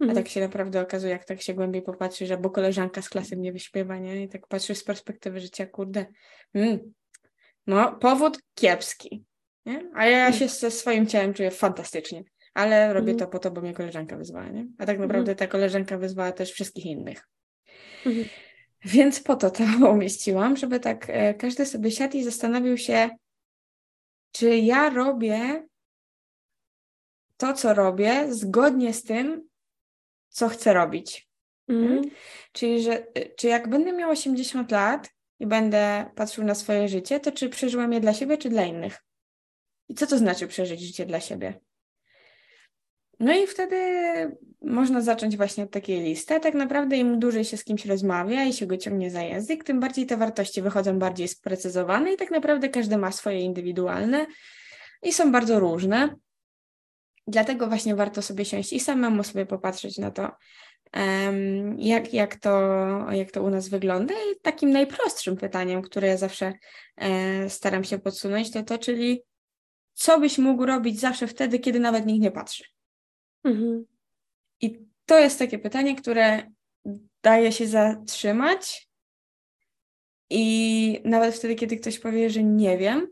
Mhm. A tak się naprawdę okazuje, jak tak się głębiej popatrzy, że bo koleżanka z klasy mnie wyśpiewa, nie? I tak patrzysz z perspektywy życia, kurde. Mm. No, powód kiepski. Nie? A ja się ze swoim ciałem czuję fantastycznie ale robię mhm. to po to, bo mnie koleżanka wyzwała, nie? A tak naprawdę mhm. ta koleżanka wyzwała też wszystkich innych. Mhm. Więc po to to [LAUGHS] umieściłam, żeby tak e, każdy sobie siadł i zastanowił się, czy ja robię to, co robię, zgodnie z tym, co chcę robić. Mhm. Czyli, że e, czy jak będę miał 80 lat i będę patrzył na swoje życie, to czy przeżyłem je dla siebie, czy dla innych? I co to znaczy przeżyć życie dla siebie? No i wtedy można zacząć właśnie od takiej listy. Tak naprawdę im dłużej się z kimś rozmawia i się go ciągnie za język, tym bardziej te wartości wychodzą bardziej sprecyzowane i tak naprawdę każdy ma swoje indywidualne i są bardzo różne. Dlatego właśnie warto sobie siąść i samemu sobie popatrzeć na to, jak, jak, to, jak to u nas wygląda. I takim najprostszym pytaniem, które ja zawsze e, staram się podsunąć, to to, czyli co byś mógł robić zawsze wtedy, kiedy nawet nikt nie patrzy. Mhm. I to jest takie pytanie, które daje się zatrzymać. I nawet wtedy, kiedy ktoś powie, że nie wiem,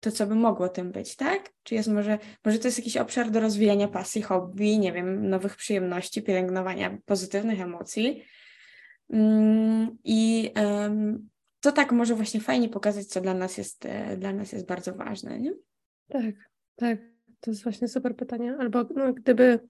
to co by mogło tym być, tak? Czy jest może, może to jest jakiś obszar do rozwijania pasji, hobby, nie wiem, nowych przyjemności, pielęgnowania pozytywnych emocji. Mm, I um, to tak może właśnie fajnie pokazać, co dla nas jest, e, dla nas jest bardzo ważne, nie? Tak, tak. To jest właśnie super pytanie. Albo no, gdyby,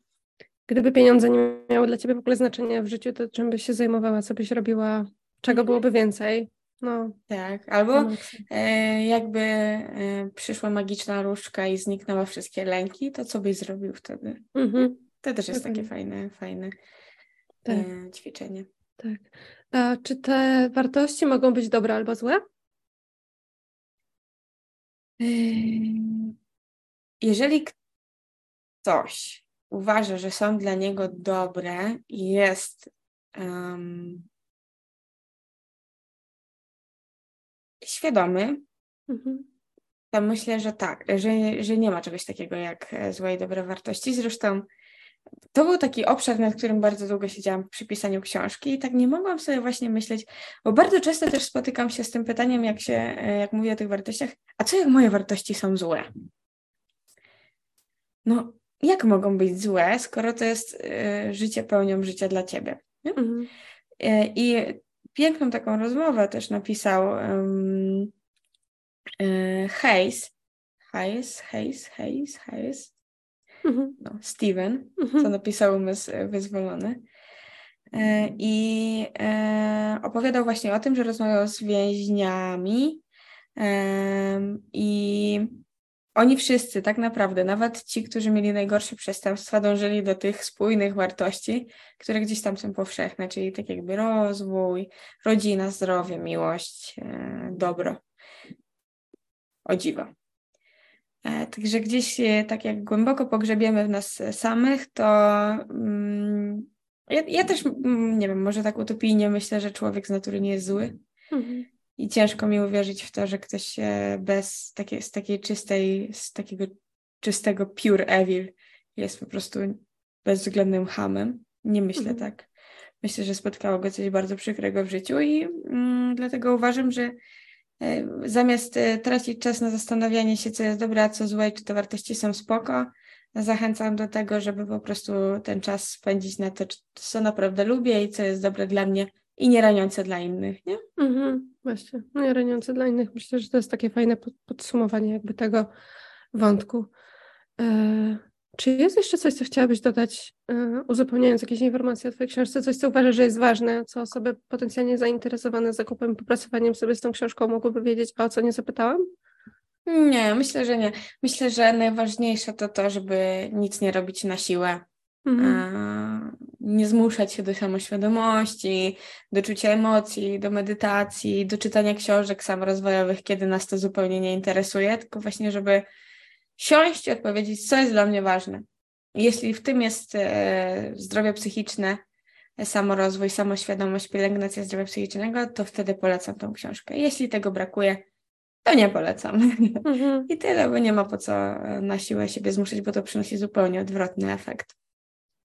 gdyby pieniądze nie miały dla ciebie w ogóle znaczenia w życiu, to czym byś się zajmowała, co byś robiła, czego mhm. byłoby więcej? No. Tak, albo e, jakby e, przyszła magiczna różdżka i zniknęła wszystkie lęki, to co byś zrobił wtedy? Mhm. To też jest takie fajne, fajne tak. e, ćwiczenie. Tak. A czy te wartości mogą być dobre albo złe? Jeżeli ktoś uważa, że są dla niego dobre i jest um, świadomy, mhm. to myślę, że tak, że, że nie ma czegoś takiego jak e, złe i dobre wartości. Zresztą to był taki obszar, nad którym bardzo długo siedziałam przy pisaniu książki i tak nie mogłam sobie właśnie myśleć, bo bardzo często też spotykam się z tym pytaniem, jak się, e, jak mówię o tych wartościach, a co jak moje wartości są złe? No, jak mogą być złe, skoro to jest y, życie pełnią życia dla ciebie? Mhm. Y, I piękną taką rozmowę też napisał um, y, Hayes, Hayes, Hayes, Hayes, Hayes, mhm. no, Steven, mhm. co napisał Umysł Wyzwolony. I opowiadał właśnie o tym, że rozmawiał z więźniami i oni wszyscy, tak naprawdę, nawet ci, którzy mieli najgorsze przestępstwa, dążyli do tych spójnych wartości, które gdzieś tam są powszechne, czyli tak jakby rozwój, rodzina, zdrowie, miłość, e, dobro. O dziwo. E, także gdzieś tak jak głęboko pogrzebiemy w nas samych, to mm, ja, ja, też, mm, nie wiem, może tak utopijnie myślę, że człowiek z natury nie jest zły. Mhm i ciężko mi uwierzyć w to, że ktoś bez takiej, z takiej czystej, z takiego czystego pure evil jest po prostu bezwzględnym hamem. Nie myślę mhm. tak. Myślę, że spotkało go coś bardzo przykrego w życiu i mm, dlatego uważam, że e, zamiast e, tracić czas na zastanawianie się, co jest dobre, a co złe, czy te wartości są spoko, zachęcam do tego, żeby po prostu ten czas spędzić na to, co naprawdę lubię i co jest dobre dla mnie i nie raniące dla innych, nie? Mhm, właśnie, nie raniące dla innych. Myślę, że to jest takie fajne podsumowanie jakby tego wątku. E, czy jest jeszcze coś, co chciałabyś dodać, e, uzupełniając jakieś informacje o Twojej książce, coś, co uważasz, że jest ważne, co osoby potencjalnie zainteresowane zakupem, popracowaniem sobie z tą książką mogłyby wiedzieć, a o co nie zapytałam? Nie, myślę, że nie. Myślę, że najważniejsze to to, żeby nic nie robić na siłę. Mhm. Nie zmuszać się do samoświadomości, do czucia emocji, do medytacji, do czytania książek samorozwojowych, kiedy nas to zupełnie nie interesuje, tylko właśnie, żeby siąść i odpowiedzieć, co jest dla mnie ważne. Jeśli w tym jest e, zdrowie psychiczne, samorozwój, samoświadomość, pielęgnacja zdrowia psychicznego, to wtedy polecam tą książkę. Jeśli tego brakuje, to nie polecam. Mhm. I tyle, bo nie ma po co na siłę siebie zmuszać, bo to przynosi zupełnie odwrotny efekt.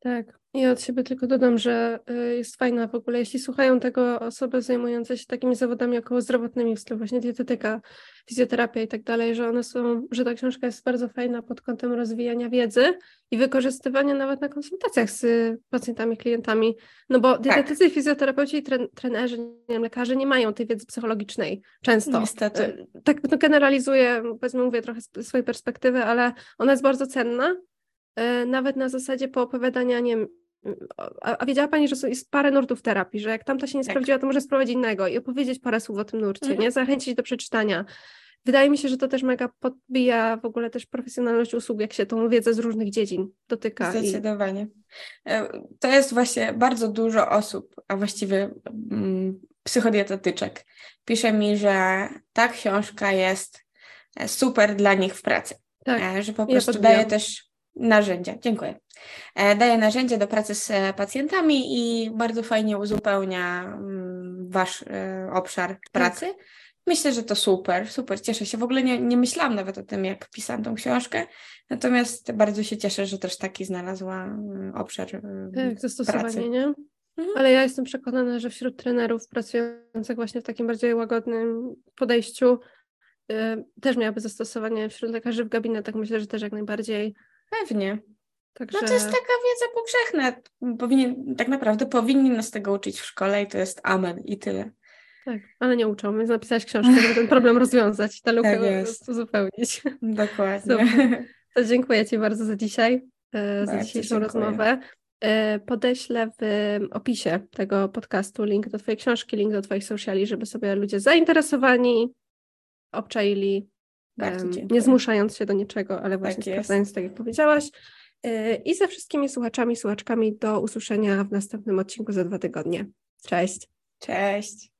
Tak. Ja od siebie tylko dodam, że y, jest fajna w ogóle, jeśli słuchają tego osoby zajmujące się takimi zawodami około zdrowotnymi, w stylu właśnie dietetyka, fizjoterapia i tak dalej, że one są, że ta książka jest bardzo fajna pod kątem rozwijania wiedzy i wykorzystywania nawet na konsultacjach z pacjentami, klientami, no bo tak. dietetycy, tak. fizjoterapeuci i tren trenerzy, nie wiem, lekarze nie mają tej wiedzy psychologicznej często. Niestety. Y, tak no, generalizuję, powiedzmy mówię trochę z swojej perspektywy, ale ona jest bardzo cenna nawet na zasadzie poopowiadania, nie wiem, a, a, wiedziała Pani, że jest parę nurtów terapii, że jak tamta się nie tak. sprawdziła, to może spróbować innego i opowiedzieć parę słów o tym nurcie, mhm. nie? Zachęcić do przeczytania. Wydaje mi się, że to też mega podbija w ogóle też profesjonalność usług, jak się tą wiedzę z różnych dziedzin dotyka. Zdecydowanie. I... E, to jest właśnie bardzo dużo osób, a właściwie mm, psychodietetyczek, pisze mi, że ta książka jest e, super dla nich w pracy. Tak, że po prostu ja daje też narzędzia. Dziękuję. E, daje narzędzia do pracy z e, pacjentami i bardzo fajnie uzupełnia mm, Wasz e, obszar tak. pracy. Myślę, że to super, super, cieszę się. W ogóle nie, nie myślałam nawet o tym, jak pisałam tą książkę, natomiast bardzo się cieszę, że też taki znalazła mm, obszar tak, zastosowanie, pracy. nie? Mhm. Ale ja jestem przekonana, że wśród trenerów pracujących właśnie w takim bardziej łagodnym podejściu y, też miałaby zastosowanie wśród lekarzy w gabinetach. Myślę, że też jak najbardziej Pewnie. Także... No to jest taka wiedza powszechna. Powinien, tak naprawdę powinni nas tego uczyć w szkole i to jest amen i tyle. Tak, ale nie uczą, więc napisać książkę, żeby ten problem rozwiązać, tę lukę tak uzupełnić. Dokładnie. To dziękuję Ci bardzo za dzisiaj, e, za dzisiejszą dziękuję. rozmowę. E, podeślę w opisie tego podcastu link do Twojej książki, link do Twoich sociali, żeby sobie ludzie zainteresowani obczaili nie zmuszając się do niczego, ale właśnie tak sprawdzając, tak jak powiedziałaś. Y, I ze wszystkimi słuchaczami, słuchaczkami do usłyszenia w następnym odcinku za dwa tygodnie. Cześć. Cześć.